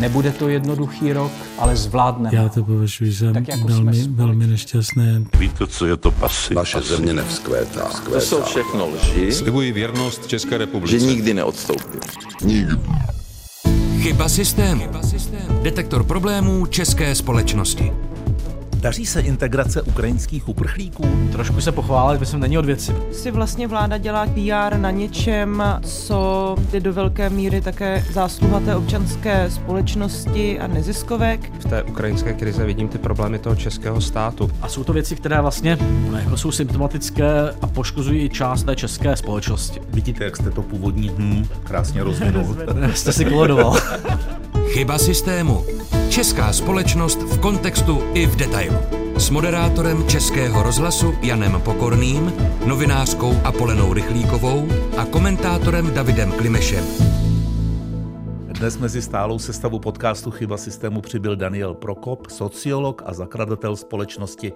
Nebude to jednoduchý rok, ale zvládneme. Já to považuji za tak jako velmi, velmi nešťastné. Víte, co je to pasy? Naše země nevzkvétá. To jsou všechno lži. Slibuji věrnost České republice. Že nikdy neodstoupím. Nikdy. Chyba systému. Detektor problémů české společnosti. Daří se integrace ukrajinských uprchlíků? Trošku se pochválit, myslím, není od věci. Si vlastně vláda dělá PR na něčem, co je do velké míry také zásluha té občanské společnosti a neziskovek. V té ukrajinské krize vidím ty problémy toho českého státu. A jsou to věci, které vlastně jako jsou symptomatické a poškozují i část té české společnosti. Vidíte, jak jste to původní hm, krásně rozvinul. jste si kolodoval. Chyba systému. Česká společnost v kontextu i v detailu. S moderátorem Českého rozhlasu Janem Pokorným, novinářkou Apolenou Rychlíkovou a komentátorem Davidem Klimešem. Dnes mezi stálou sestavu podcastu Chyba systému přibyl Daniel Prokop, sociolog a zakladatel společnosti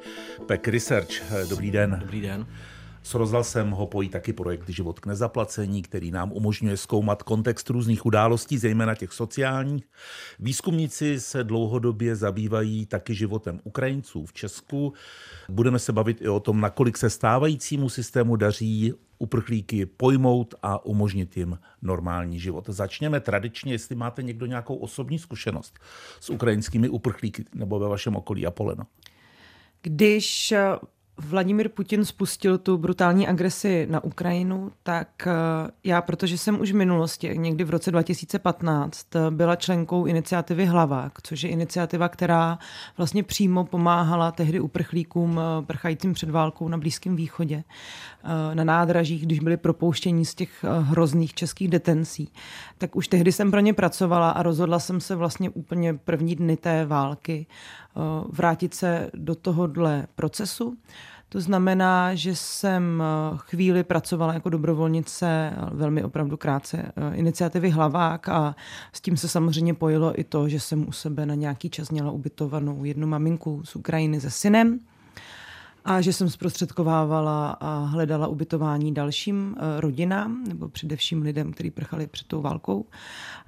PEC Research. Dobrý den. Dobrý den. S rozhlasem ho pojí taky projekt Život k nezaplacení, který nám umožňuje zkoumat kontext různých událostí, zejména těch sociálních. Výzkumníci se dlouhodobě zabývají taky životem Ukrajinců v Česku. Budeme se bavit i o tom, nakolik se stávajícímu systému daří uprchlíky pojmout a umožnit jim normální život. Začněme tradičně, jestli máte někdo nějakou osobní zkušenost s ukrajinskými uprchlíky nebo ve vašem okolí Apoleno. Když Vladimir Putin spustil tu brutální agresi na Ukrajinu, tak eh, já, protože jsem už v minulosti, někdy v roce 2015, byla členkou iniciativy Hlavák, což je iniciativa, která vlastně přímo pomáhala tehdy uprchlíkům eh, prchajícím před válkou na Blízkém východě, eh, na nádražích, když byli propouštěni z těch hrozných českých detencí. Tak už tehdy jsem pro ně pracovala a rozhodla jsem se vlastně úplně první dny té války vrátit se do tohohle procesu. To znamená, že jsem eh, chvíli pracovala jako dobrovolnice, velmi opravdu krátce, eh, iniciativy Hlavák a s tím se samozřejmě pojilo i to, že jsem u sebe na nějaký čas měla ubytovanou jednu maminku z Ukrajiny se synem a že jsem zprostředkovávala a hledala ubytování dalším eh, rodinám, nebo především lidem, kteří prchali před tou válkou.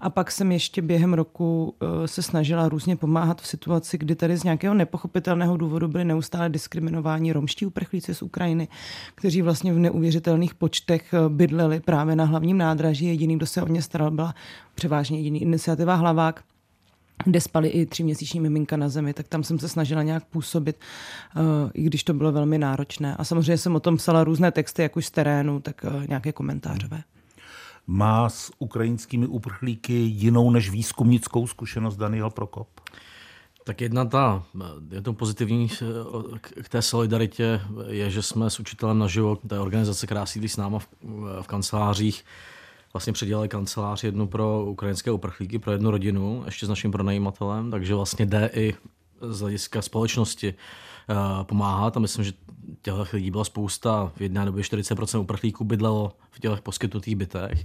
A pak jsem ještě během roku eh, se snažila různě pomáhat v situaci, kdy tady z nějakého nepochopitelného důvodu byly neustále diskriminováni romští uprchlíci z Ukrajiny, kteří vlastně v neuvěřitelných počtech eh, bydleli právě na hlavním nádraží. Jediný, kdo se o ně staral, byla převážně jediný iniciativa Hlavák kde spali i tříměsíční miminka na zemi, tak tam jsem se snažila nějak působit, uh, i když to bylo velmi náročné. A samozřejmě jsem o tom psala různé texty, jak už z terénu, tak uh, nějaké komentářové. Má s ukrajinskými uprchlíky jinou než výzkumnickou zkušenost Daniel Prokop? Tak jedna ta, je to pozitivní k té solidaritě, je, že jsme s učitelem na život, té organizace, která sídlí s náma v, v kancelářích, vlastně předělali kancelář jednu pro ukrajinské uprchlíky, pro jednu rodinu, ještě s naším pronajímatelem, takže vlastně jde i z hlediska společnosti uh, pomáhat a myslím, že těchto lidí byla spousta. V jedné době 40% uprchlíků bydlelo v těch poskytnutých bytech.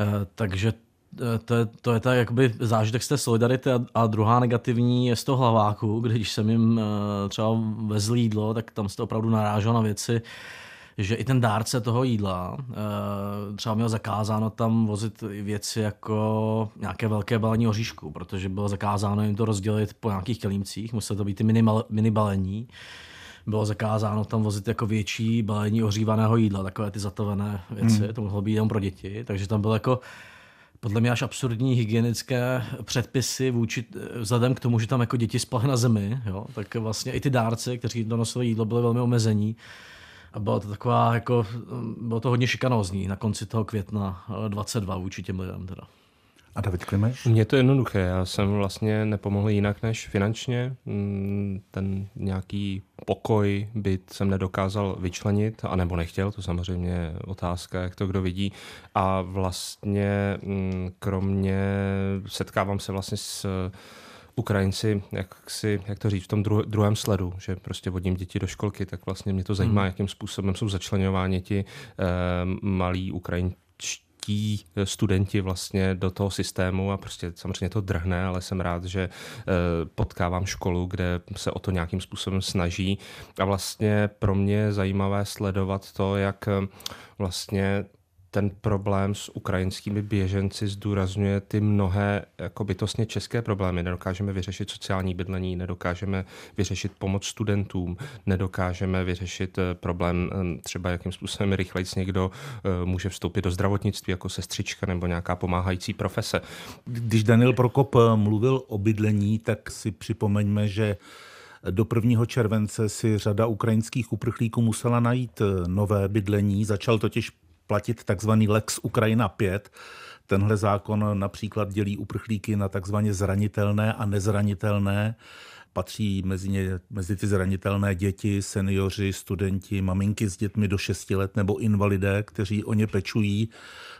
Uh, takže eh, to je, to je tak jakoby zážitek z té solidarity a, a druhá negativní je z toho hlaváku, když jsem jim třeba vezl jídlo, tak tam jste opravdu narážel na věci, že i ten dárce toho jídla eh, třeba měl zakázáno tam vozit věci jako nějaké velké balení oříšku, protože bylo zakázáno jim to rozdělit po nějakých kelímcích, muselo to být ty mini, mini balení bylo zakázáno tam vozit jako větší balení ohřívaného jídla, takové ty zatovené věci, hmm. to mohlo být jenom pro děti, takže tam bylo jako podle mě až absurdní hygienické předpisy vůči, vzhledem k tomu, že tam jako děti spaly na zemi, jo, tak vlastně i ty dárci, kteří donosili jídlo, byly velmi omezení. A bylo to taková, jako, bylo to hodně šikanózní na konci toho května 22 vůči těm lidem teda. A David Klimeš? Mně to jednoduché. Já jsem vlastně nepomohl jinak než finančně. Mm, ten nějaký pokoj byt jsem nedokázal vyčlenit, anebo nechtěl, to samozřejmě otázka, jak to kdo vidí. A vlastně mm, kromě setkávám se vlastně s Ukrajinci, jak, si, jak to říct, v tom dru, druhém sledu, že prostě vodím děti do školky, tak vlastně mě to zajímá, hmm. jakým způsobem jsou začlenováni ti eh, malí Ukrajinčtí studenti vlastně do toho systému a prostě samozřejmě to drhne, ale jsem rád, že eh, potkávám školu, kde se o to nějakým způsobem snaží a vlastně pro mě je zajímavé sledovat to, jak eh, vlastně ten problém s ukrajinskými běženci zdůrazňuje ty mnohé jako bytostně české problémy. Nedokážeme vyřešit sociální bydlení, nedokážeme vyřešit pomoc studentům, nedokážeme vyřešit eh, problém eh, třeba jakým způsobem rychleji někdo eh, může vstoupit do zdravotnictví jako sestřička nebo nějaká pomáhající profese. Když Daniel Prokop mluvil o bydlení, tak si připomeňme, že do 1. července si řada ukrajinských uprchlíků musela najít nové bydlení. Začal totiž platit takzvaný Lex Ukrajina 5. Tenhle zákon například dělí uprchlíky na takzvaně zranitelné a nezranitelné. Patří mezi, ně, mezi ty zranitelné děti, seniori, studenti, maminky s dětmi do 6 let nebo invalidé, kteří o ně pečují.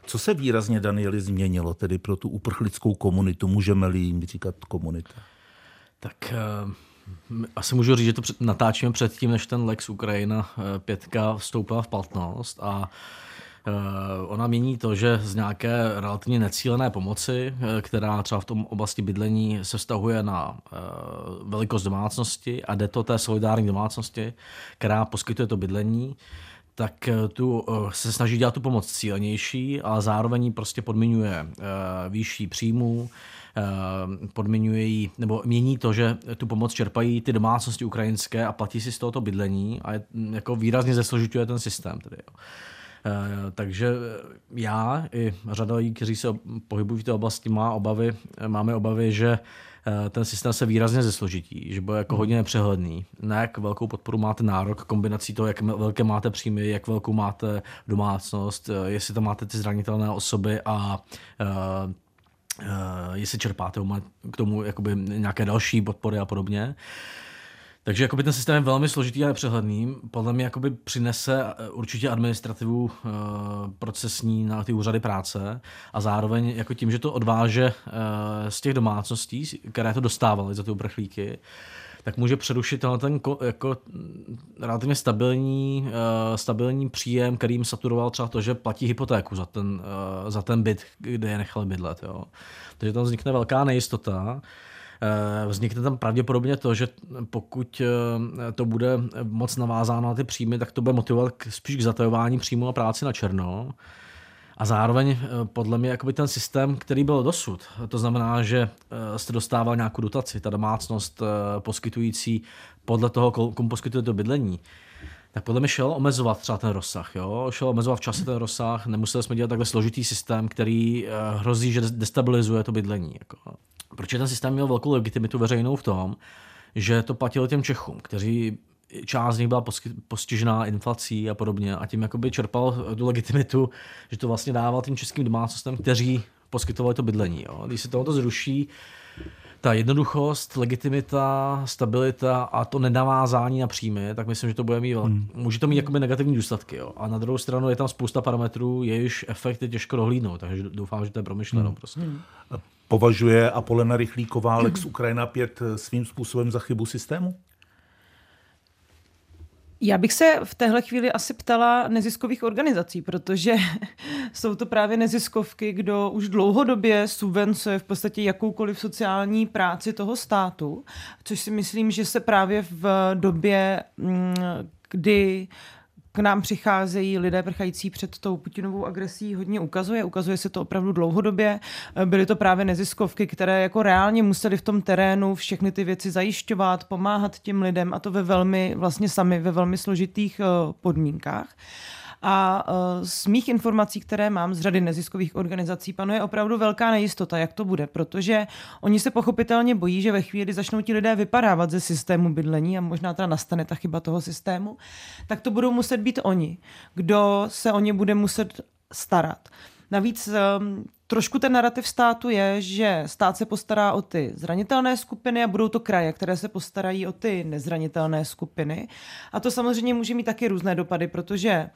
Co se výrazně, Danieli, změnilo tedy pro tu uprchlickou komunitu? Můžeme-li jim říkat komunita? Tak uh, asi můžu říct, že to natáčíme předtím, než ten Lex Ukrajina 5 eh, vstoupila v platnost a Eh, ona mění to, že z nějaké relativně necílené pomoci, eh, která třeba v tom oblasti bydlení se vztahuje na eh, velikost domácnosti a jde to té solidární domácnosti, která poskytuje to bydlení, tak tu se snaží dělat tu pomoc cílenější, ale zároveň prostě podmiňuje výšší příjmů, podmiňuje jí, nebo mění to, že tu pomoc čerpají ty domácnosti ukrajinské a platí si z tohoto bydlení a je, jako výrazně zesložituje ten systém. Tedy, jo. Eh, takže já i řada lidí, kteří se pohybují v té oblasti, má obavy, máme obavy, že eh, ten systém se výrazně zesložití, že bude jako hodně nepřehledný. Na jak velkou podporu máte nárok, kombinací toho, jak velké máte příjmy, jak velkou máte domácnost, eh, jestli tam máte ty zranitelné osoby a jestli čerpáte k tomu jakoby nějaké další podpory a podobně. Takže jakoby ten systém je velmi složitý a nepřehledný. Podle mě jakoby přinese eh, určitě administrativu uh, procesní na ty úřady práce a zároveň jako tím, že to odváže uh, z těch domácností, které to dostávaly za ty uprchlíky, tak může přerušit ten jako relativně stabilní, uh, stabilní příjem, kterým saturoval třeba to, že platí hypotéku za ten, uh, za ten byt, kde je nechali bydlet. Jo. Takže tam vznikne velká nejistota. Eh, vznikne tam pravděpodobně to, že pokud eh, to bude moc navázáno na ty příjmy, tak to bude motivovat spíš k zatajování příjmu a práci na černo. A zároveň eh, podle mě jakoby ten systém, který byl dosud, to znamená, že jste dostával nějakou dotaci, ta domácnost poskytující podle toho, komu poskytuje to bydlení, tak podle mě šel omezovat třeba ten rozsah. Jo? Šel omezovat v čase ten rozsah, nemuseli jsme dělat takhle složitý systém, který hrozí, že destabilizuje to bydlení. Jako. Proč ten systém měl velkou legitimitu veřejnou v tom, že to platilo těm Čechům, kteří část z nich byla postižená inflací a podobně a tím jakoby čerpal tu legitimitu, že to vlastně dával tím českým domácnostem, kteří poskytovali to bydlení. Jo. Když se tohoto zruší, ta jednoduchost, legitimita, stabilita a to nenavázání na příjmy, tak myslím, že to bude mít, hmm. může to mít jakoby negativní důsledky. Jo. A na druhou stranu je tam spousta parametrů, jejichž efekt je těžko dohlídnout, takže doufám, že to je promyšleno. Hmm. Prostě. Hmm. Považuje Apolena Rychlíková Lex Ukrajina 5 svým způsobem za chybu systému? Já bych se v téhle chvíli asi ptala neziskových organizací, protože jsou to právě neziskovky, kdo už dlouhodobě subvencuje v podstatě jakoukoliv sociální práci toho státu, což si myslím, že se právě v době, mm, kdy k nám přicházejí lidé prchající před tou Putinovou agresí hodně ukazuje. Ukazuje se to opravdu dlouhodobě. Byly to právě neziskovky, které jako reálně museli v tom terénu všechny ty věci zajišťovat, pomáhat těm lidem a to ve velmi, vlastně sami ve velmi složitých eh, podmínkách. A uh, z mých informací, které mám z řady neziskových organizací, panuje opravdu velká nejistota, jak to bude, protože oni se pochopitelně bojí, že ve chvíli začnou ti lidé vypadávat ze systému bydlení a možná teda nastane ta chyba toho systému, tak to budou muset být oni, kdo se o ně bude muset starat. Navíc um, trošku ten narrativ státu je, že stát se postará o ty zranitelné skupiny a budou to kraje, které se postarají o ty nezranitelné skupiny. A to samozřejmě může mít taky různé dopady, protože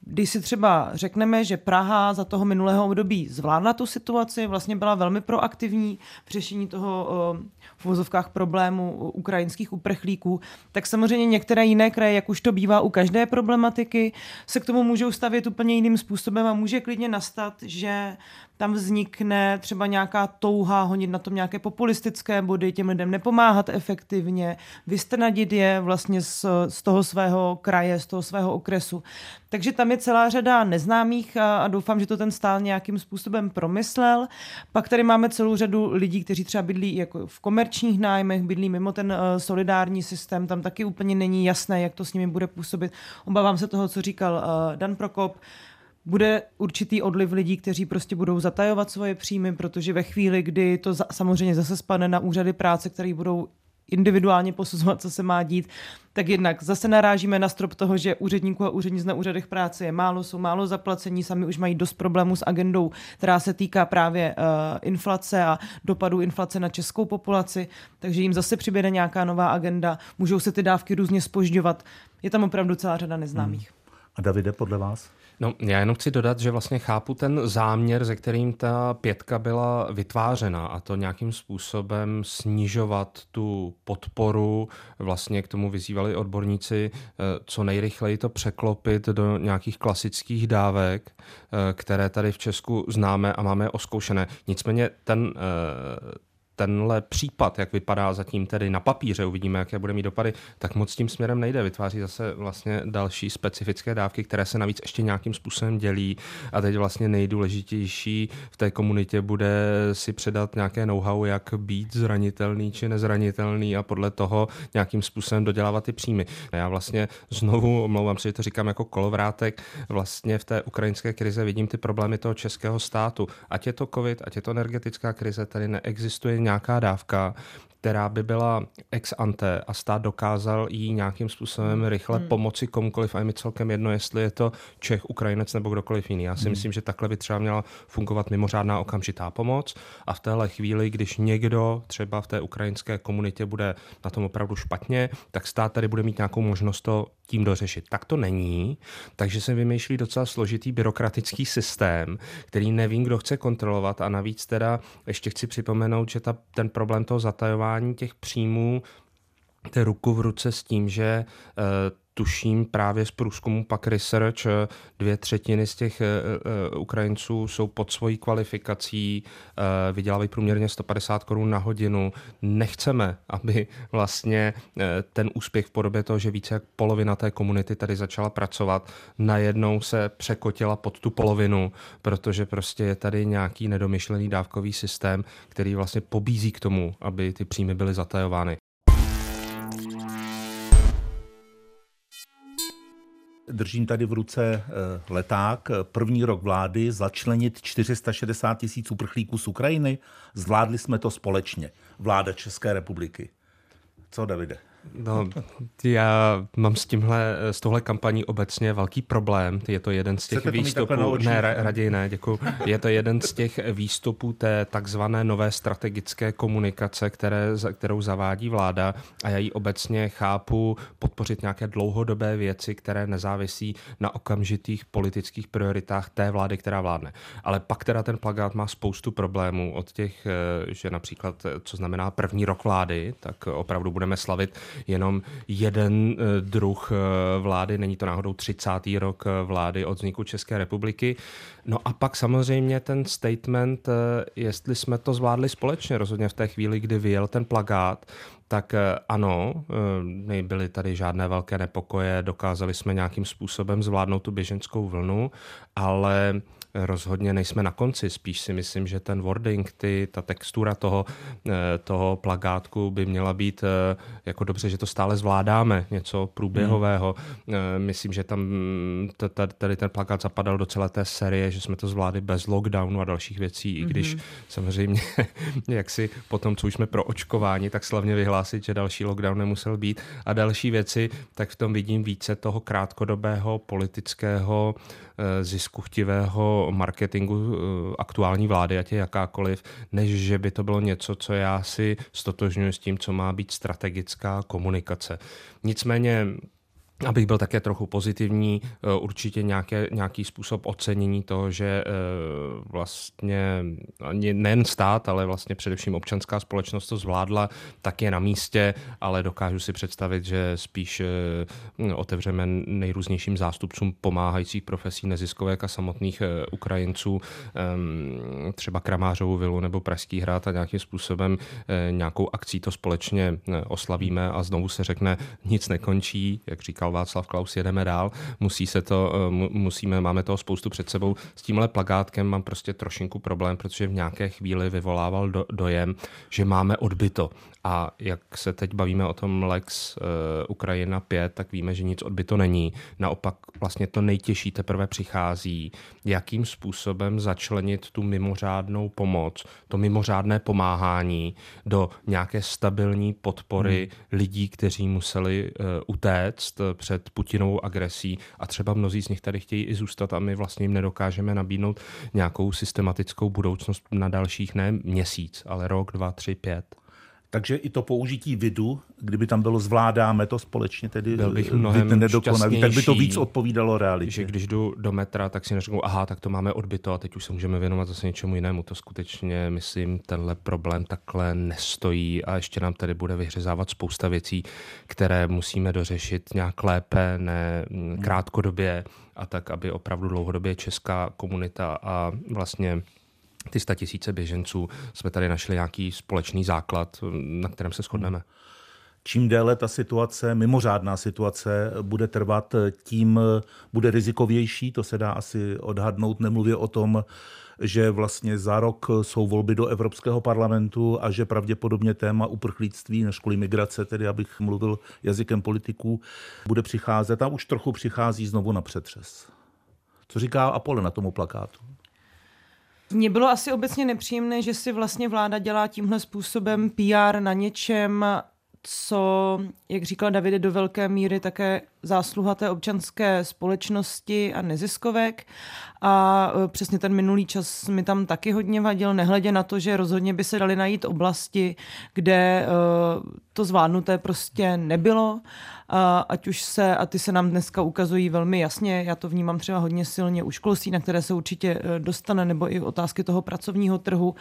když si třeba řekneme, že Praha za toho minulého období zvládla tu situaci, vlastně byla velmi proaktivní v řešení toho v vozovkách problému ukrajinských uprchlíků, tak samozřejmě některé jiné kraje, jak už to bývá u každé problematiky, se k tomu můžou stavět úplně jiným způsobem a může klidně nastat, že tam vznikne třeba nějaká touha honit na tom nějaké populistické body, těm lidem nepomáhat efektivně, vystrnadit je vlastně z, z toho svého kraje, z toho svého okresu. Takže tam je celá řada neznámých a, a doufám, že to ten stál nějakým způsobem promyslel. Pak tady máme celou řadu lidí, kteří třeba bydlí jako v komerčních nájmech, bydlí mimo ten uh, solidární systém, tam taky úplně není jasné, jak to s nimi bude působit. Obávám se toho, co říkal uh, Dan Prokop, bude určitý odliv lidí, kteří prostě budou zatajovat svoje příjmy, protože ve chvíli, kdy to za, samozřejmě zase spadne na úřady práce, které budou individuálně posuzovat, co se má dít, tak jednak zase narážíme na strop toho, že úředníků a úřednic na úřadech práce je málo, jsou málo zaplacení, sami už mají dost problémů s agendou, která se týká právě uh, inflace a dopadu inflace na českou populaci, takže jim zase přibude nějaká nová agenda, můžou se ty dávky různě spožďovat. Je tam opravdu celá řada neznámých. Hmm. A Davide, podle vás? No, já jenom chci dodat, že vlastně chápu ten záměr, ze kterým ta pětka byla vytvářena a to nějakým způsobem snižovat tu podporu, vlastně k tomu vyzývali odborníci, eh, co nejrychleji to překlopit do nějakých klasických dávek, eh, které tady v Česku známe a máme oskoušené. Nicméně ten eh, tenhle případ, jak vypadá zatím tedy na papíře, uvidíme, jaké bude mít dopady, tak moc tím směrem nejde. Vytváří zase vlastně další specifické dávky, které se navíc ještě nějakým způsobem dělí. A teď vlastně nejdůležitější v té komunitě bude si předat nějaké know-how, jak být zranitelný či nezranitelný a podle toho nějakým způsobem dodělávat ty příjmy. Já vlastně znovu, omlouvám se, že to říkám jako kolovrátek, vlastně v té ukrajinské krize vidím ty problémy toho českého státu. Ať je to covid, ať je to energetická krize, tady neexistuje nějaká dávka, která by byla ex ante a stát dokázal jí nějakým způsobem rychle hmm. pomoci komukoliv a je mi celkem jedno, jestli je to Čech, Ukrajinec nebo kdokoliv jiný. Já si hmm. myslím, že takhle by třeba měla fungovat mimořádná okamžitá pomoc a v téhle chvíli, když někdo třeba v té ukrajinské komunitě bude na tom opravdu špatně, tak stát tady bude mít nějakou možnost to tím dořešit. Tak to není, takže se vymýšlí docela složitý byrokratický systém, který nevím, kdo chce kontrolovat a navíc teda ještě chci připomenout, že ta, ten problém toho zatajování těch příjmů jde ruku v ruce s tím, že uh, tuším právě z průzkumu pak Research, eh, dvě třetiny z těch uh, Ukrajinců jsou pod svojí kvalifikací, vydělávají průměrně 150 korun na hodinu. Nechceme, aby vlastně ten úspěch v podobě toho, že více jak polovina té komunity tady začala pracovat, najednou se překotila pod tu polovinu, protože prostě je tady nějaký nedomyšlený dávkový systém, který vlastně pobízí k tomu, aby ty příjmy byly zatajovány. Držím tady v ruce eh, leták, první rok vlády, začlenit 460 tisíc uprchlíků z Ukrajiny. Zvládli jsme to společně. Vláda České republiky. Co, Davide? No, já mám s tímhle, s tohle kampaní obecně velký problém. Je to jeden z těch Chcete výstupů, ne, raději ne, děkuji. Je to jeden z těch výstupů té takzvané nové strategické komunikace, které, kterou zavádí vláda a já ji obecně chápu podpořit nějaké dlouhodobé věci, které nezávisí na okamžitých politických prioritách té vlády, která vládne. Ale pak teda ten plagát má spoustu problémů od těch, eh, že například, eh, co znamená první rok vlády, tak opravdu budeme slavit jenom jeden eh, druh eh, vlády, není to náhodou 30. rok eh, vlády od vzniku České republiky. No a pak samozřejmě ten statement, jestli jsme to zvládli společně, rozhodně v té chvíli, kdy vyjel ten plagát, tak ano, nebyly tady žádné velké nepokoje, dokázali jsme nějakým způsobem zvládnout tu běženskou vlnu, ale rozhodně nejsme na konci. Spíš si myslím, že ten wording, ty, ta textura toho, eh, toho plagátku by měla být eh, jako dobře, že to stále zvládáme, něco průběhového. Hmm. Myslím, že tam tady ten plakát zapadal do celé té série, že jsme to zvládli bez lockdownu a dalších věcí, i když mhm. samozřejmě, jak si potom, co už jsme pro očkování, tak slavně vyhlásit, že další lockdown nemusel být a další věci, tak v tom vidím více toho krátkodobého politického ziskuchtivého marketingu eh, aktuální vlády, ať je jakákoliv, než že by to bylo něco, co já si stotožňuji s tím, co má být strategická komunikace. Nicméně Abych byl také trochu pozitivní, eh, určitě nějaké, nějaký způsob ocenění toho, že eh, vlastně nejen stát, ale vlastně především občanská společnost to zvládla, tak je na místě, ale dokážu si představit, že spíš eh, otevřeme nejrůznějším zástupcům pomáhajících profesí neziskovek a samotných Ukrajinců, ehm, třeba Kramářovu vilu nebo Pražský hrad a nějakým způsobem nějakou akcí to společně oslavíme a znovu se řekne, nic nekončí, jak říkal říkal Václav Klaus, jedeme dál, musí se to, musíme, máme toho spoustu před sebou. S tímhle plagátkem mám prostě trošinku problém, protože v nějaké chvíli vyvolával do, dojem, že máme odbyto. A jak se teď bavíme o tom Lex uh, Ukrajina 5, tak víme, že nic odbyto není. Naopak vlastně to nejtěžší teprve přichází, jakým způsobem začlenit tu mimořádnou pomoc, to mimořádné pomáhání do nějaké stabilní podpory hmm. lidí, kteří museli uh, utéct před Putinovou agresí a třeba mnozí z nich tady chtějí i zůstat a my vlastně jim nedokážeme nabídnout nějakou systematickou budoucnost na dalších ne měsíc, ale rok, dva, tři, pět. Takže i to použití vidu, kdyby tam bylo zvládáme to společně, tedy Byl bych mnohem nedokonavý, tak by to víc odpovídalo realitě. Že když jdu do metra, tak si neřeknu, aha, tak to máme odbyto a teď už se můžeme věnovat zase něčemu jinému. To skutečně, myslím, tenhle problém takhle nestojí a ještě nám tady bude vyhřezávat spousta věcí, které musíme dořešit nějak lépe, ne hmm. krátkodobě a tak, aby opravdu dlouhodobě česká komunita a vlastně ty tisíce běženců, jsme tady našli nějaký společný základ, na kterém se shodneme. Čím déle ta situace, mimořádná situace, bude trvat, tím bude rizikovější, to se dá asi odhadnout. Nemluvě o tom, že vlastně za rok jsou volby do Evropského parlamentu a že pravděpodobně téma uprchlíctví, než kvůli migrace, tedy abych mluvil jazykem politiků, bude přicházet a už trochu přichází znovu na přetřes. Co říká Apole na tomu plakátu? Mně bylo asi obecně nepříjemné, že si vlastně vláda dělá tímhle způsobem PR na něčem, co, jak říkal Davide, do velké míry také zásluha té občanské společnosti a neziskovek. A e, přesně ten minulý čas mi tam taky hodně vadil, nehledě na to, že rozhodně by se dali najít oblasti, kde e, to zvládnuté prostě nebylo. A ať už se, a ty se nám dneska ukazují velmi jasně, já to vnímám třeba hodně silně u školství, na které se určitě e, dostane, nebo i otázky toho pracovního trhu,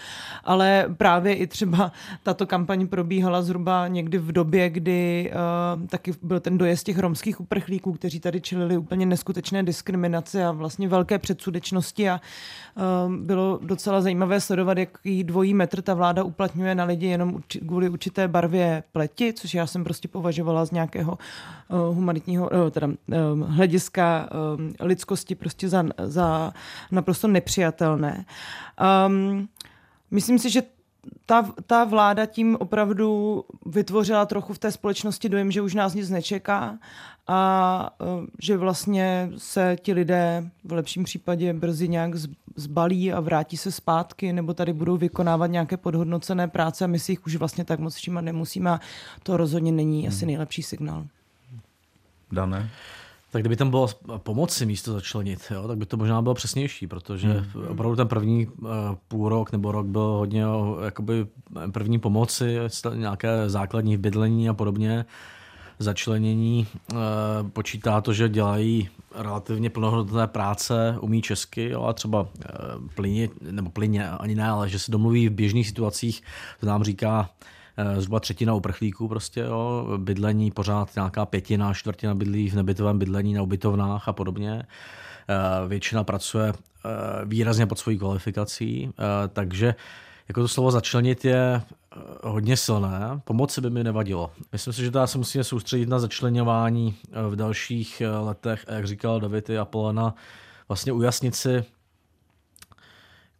ale právě i třeba tato kampaň probíhala zhruba někdy v době, kdy taky byl ten dojezd těch romských uprchlíků, kteří tady čelili úplně neskutečné diskriminace a vlastně velké předsudečnosti a um, bylo docela zajímavé sledovat, jaký dvojí metr ta vláda uplatňuje na lidi jenom uči, kvůli určité barvě pleti, což já jsem prostě považovala z nějakého uh, humanitního, uh, teda um, hlediska um, lidskosti prostě za, za naprosto nepřijatelné. Um, myslím si, že ta, ta vláda tím opravdu vytvořila trochu v té společnosti dojem, že už nás nic nečeká a e, že vlastně se ti lidé v lepším případě brzy nějak zbalí a vrátí se zpátky, nebo tady budou vykonávat nějaké podhodnocené práce a my si jich už vlastně tak moc všímat nemusíme a to rozhodně není hmm. asi nejlepší signál. Dané? Tak kdyby tam bylo pomoci místo začlenit, jo, tak by to možná bylo přesnější, protože hmm. opravdu ten první uh, půl rok nebo rok byl hodně jakoby první pomoci, nějaké základní bydlení a podobně začlenění. Uh, počítá to, že dělají relativně plnohodnotné práce, umí česky, jo, a třeba plyně, nebo plyně ani ne, ale že se domluví v běžných situacích, to nám říká Eh, zhruba třetina uprchlíků prostě, jo, bydlení pořád nějaká pětina, čtvrtina bydlí v nebytovém bydlení na ubytovnách a podobně. Eh, většina pracuje eh, výrazně pod svojí kvalifikací, takže jako to slovo začlenit je hodně silné. Pomoci by mi nevadilo. Myslím si, že tady se musíme soustředit na začlenování v dalších letech, jak říkal David i Apolena, vlastně ujasnit si,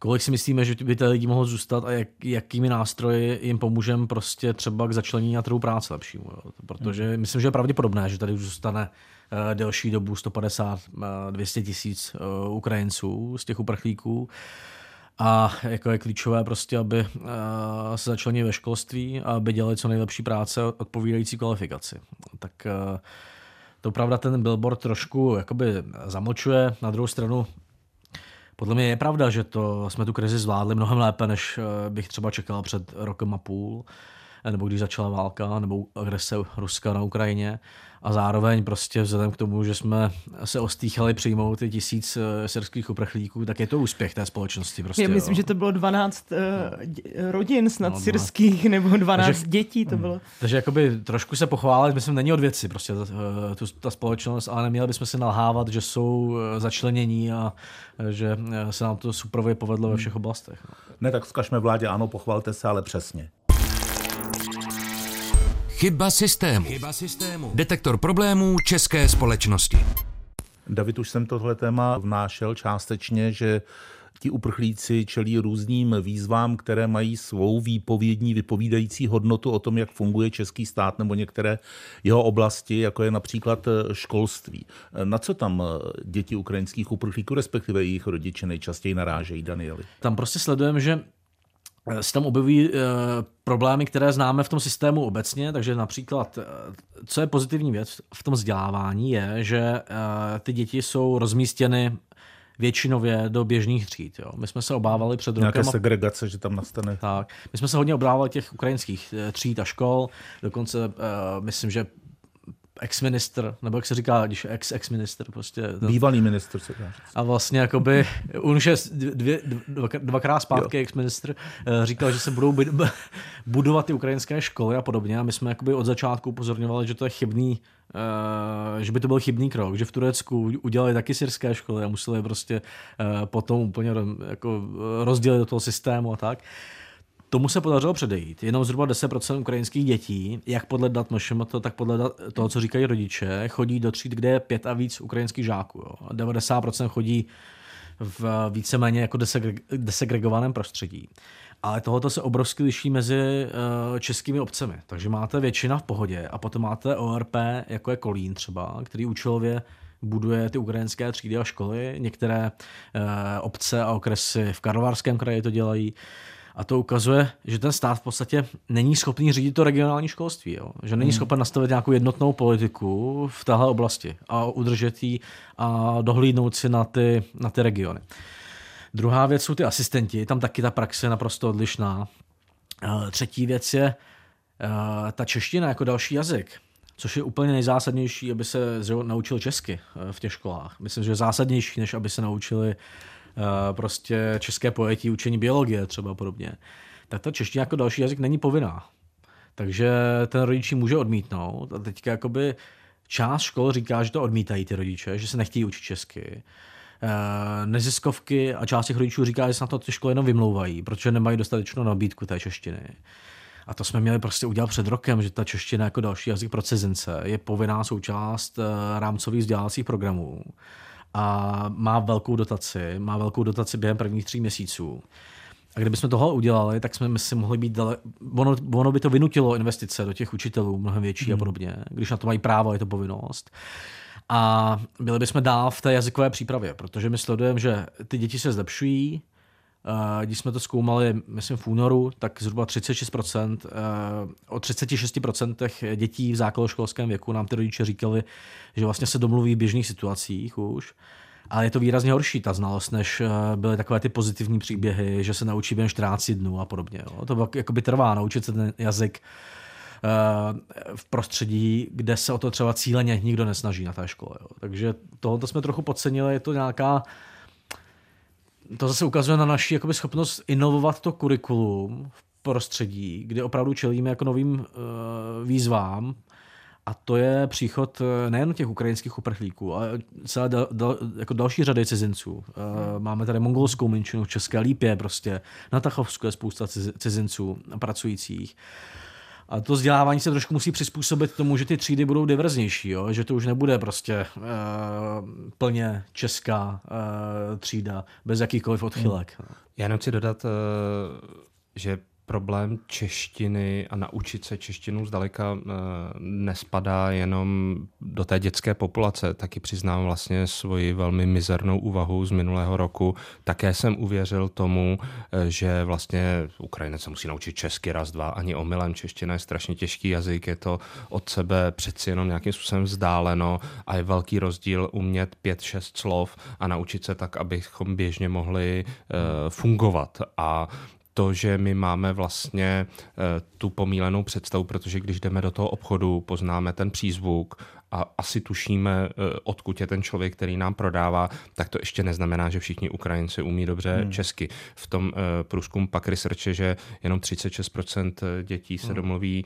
kolik si myslíme, že by ty lidi mohlo zůstat a jak, jakými nástroji jim pomůžeme prostě třeba k začlenění na trhu práce lepšímu. Jo. Protože hmm. myslím, že je pravděpodobné, že tady už zůstane uh, delší dobu 150, uh, 200 tisíc uh, Ukrajinců z těch uprchlíků. A jako je klíčové prostě, aby uh, se začlenili ve školství a aby dělali co nejlepší práce odpovídající kvalifikaci. Tak uh, to pravda ten billboard trošku jakoby zamlčuje. Na druhou stranu podle mě je pravda, že to jsme tu krizi zvládli mnohem lépe, než eh, bych třeba čekal před rokem a půl, nebo když začala válka, nebo agrese Ruska na Ukrajině a zároveň prostě vzhledem k tomu, že jsme se ostýchali přijmout ty tisíc eh, syrských uprchlíků, tak je to úspěch té společnosti. Prostě, Já myslím, jo. že to bylo 12 uh, eh, rodin snad no, syrských, nebo 12 takže, dětí to bylo. Takže jakoby trošku se pochválit, myslím, není od věci prostě ta, eh, tu, ta společnost, ale neměli bychom si nalhávat, že jsou začlenění a že se nám to super povedlo ve všech oblastech. No. Ne, tak zkažme vládě, ano, pochvalte se, ale přesně. Chyba systému. Chyba systému. Detektor problémů české společnosti. David, už jsem tohle téma vnášel částečně, že ti uprchlíci čelí různým výzvám, které mají svou výpovědní, vypovídající hodnotu o tom, jak funguje český stát nebo některé jeho oblasti, jako je například školství. Na co tam děti ukrajinských uprchlíků, respektive jejich rodiče nejčastěji narážejí, Danieli? Tam prostě sledujeme, že se tam objevují e, problémy, které známe v tom systému obecně, takže například, e, co je pozitivní věc v tom vzdělávání, je, že e, ty děti jsou rozmístěny většinově do běžných tříd. Jo. My jsme se obávali před rokem... Nějaké segregace, že tam nastane. Tak. My jsme se hodně obávali těch ukrajinských tříd a škol. Dokonce uh, myslím, že ex-minister, nebo jak se říká, když ex-ex-minister prostě. Ten... Bývalý minister se dá A vlastně jakoby, on už je dvě, dva, dvakrát zpátky ex-minister, eh, říkal, že se budou budovat ty ukrajinské školy a podobně a my jsme jakoby od začátku upozorňovali, že to je chybný, uh, že by to byl chybný krok, že v Turecku udělali taky syrské školy a museli prostě uh, potom úplně jako rozdělit do toho systému a tak. Uh, Tomu se podařilo předejít. Jenom zhruba 10% ukrajinských dětí, jak podle dat MŠMT, tak podle dat toho, co říkají rodiče, chodí do tříd, kde je pět a víc ukrajinských žáků. Jo. 90% chodí v víceméně jako desegregovaném prostředí. Ale tohoto se obrovsky liší mezi eh, českými obcemi. Takže máte většina v pohodě a potom máte ORP, jako je Kolín třeba, který účelově buduje ty ukrajinské třídy a školy. Některé eh, obce a okresy v Karlovarském kraji to dělají. A to ukazuje, že ten stát v podstatě není schopný řídit to regionální školství. Jo? Že není hmm. schopen nastavit nějakou jednotnou politiku v téhle oblasti a udržet ji a dohlídnout si na ty, na ty regiony. Druhá věc jsou ty asistenti, tam taky ta praxe je naprosto odlišná. Třetí věc je ta čeština jako další jazyk, což je úplně nejzásadnější, aby se naučil česky v těch školách. Myslím, že je zásadnější, než aby se naučili Eh, prostě české pojetí, učení biologie třeba podobně, tak ta čeština jako další jazyk není povinná. Takže ten rodič může odmítnout a teďka jakoby část škol říká, že to odmítají ty rodiče, že se nechtějí učit česky. Eh, neziskovky a část těch rodičů říká, že se na to ty školy jenom vymlouvají, protože nemají dostatečnou nabídku té češtiny. A to jsme měli prostě udělat před rokem, že ta čeština jako další jazyk pro cizince je povinná součást eh, rámcových vzdělávacích programů a má velkou dotaci, má velkou dotaci během prvních tří měsíců. A kdybychom toho udělali, tak jsme si mohli být dale... ono, ono by to vynutilo investice do těch učitelů mnohem větší hmm. a podobně. Když na to mají právo, je to povinnost. A byli bychom dál v té jazykové přípravě, protože my sledujeme, že ty děti se zlepšují, když jsme to zkoumali, myslím v únoru, tak zhruba 36%, eh, o 36% dětí v základoškolském věku nám ty rodiče říkali, že vlastně se domluví v běžných situacích už. Ale je to výrazně horší ta znalost, než eh, byly takové ty pozitivní příběhy, že se naučí během 14 dnů a podobně. Jo. To by trvá naučit se ten jazyk eh, v prostředí, kde se o to třeba cíleně nikdo nesnaží na té škole. Jo. Takže tohoto jsme trochu podcenili, je to nějaká to zase ukazuje na naši jakoby, schopnost inovovat to kurikulum v prostředí, kde opravdu čelíme jako novým uh, výzvám, a to je příchod eh, nejen těch ukrajinských uprchlíků, ale celé dal, dal, jako další řady cizinců. Uh, máme tady mongolskou menšinu v České Lípě, prostě na Tachovsku je spousta cizinců pracujících. A to vzdělávání se trošku musí přizpůsobit tomu, že ty třídy budou diverznější, jo? že to už nebude prostě uh, plně česká uh, třída bez jakýchkoliv odchylek. Já jenom chci dodat, uh, že problém češtiny a naučit se češtinu zdaleka eh, nespadá jenom do té dětské populace. Taky přiznám vlastně svoji velmi mizernou úvahu z minulého roku. Také jsem uvěřil tomu, eh, že vlastně Ukrajinec se musí naučit česky raz, dva, ani omylem. Čeština je strašně těžký jazyk, je to od sebe přeci jenom nějakým způsobem vzdáleno a je velký rozdíl umět pět, šest slov a naučit se tak, abychom běžně mohli uh, fungovat. A to, že my máme vlastně eh, tu pomílenou představu, protože když jdeme do toho obchodu, poznáme ten přízvuk a asi tušíme, eh, odkud je ten člověk, který nám prodává, tak to ještě neznamená, že všichni Ukrajinci umí dobře hmm. česky. V tom eh, průzkumu pak researche, že jenom 36% dětí se hmm. domluví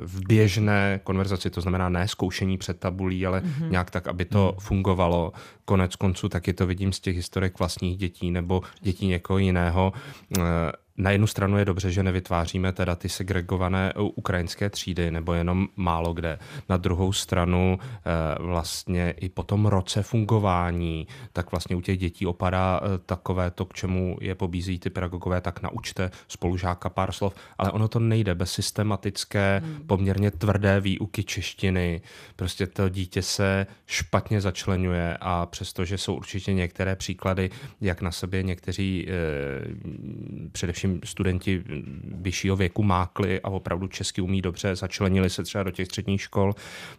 v běžné konverzaci, to znamená ne zkoušení před tabulí, ale hmm. nějak tak, aby to hmm. fungovalo. Konec konců taky to vidím z těch historek vlastních dětí nebo dětí někoho jiného na jednu stranu je dobře, že nevytváříme teda ty segregované ukrajinské třídy, nebo jenom málo kde. Na druhou stranu eh, vlastně i po tom roce fungování, tak vlastně u těch dětí opadá eh, takové to, k čemu je pobízí ty pedagogové, tak naučte spolužáka pár slov, ale ono to nejde bez systematické, hmm. poměrně tvrdé výuky češtiny. Prostě to dítě se špatně začlenuje a přestože jsou určitě některé příklady, jak na sobě někteří eh, především především studenti vyššího věku mákli a opravdu česky umí dobře, začlenili se třeba do těch středních škol,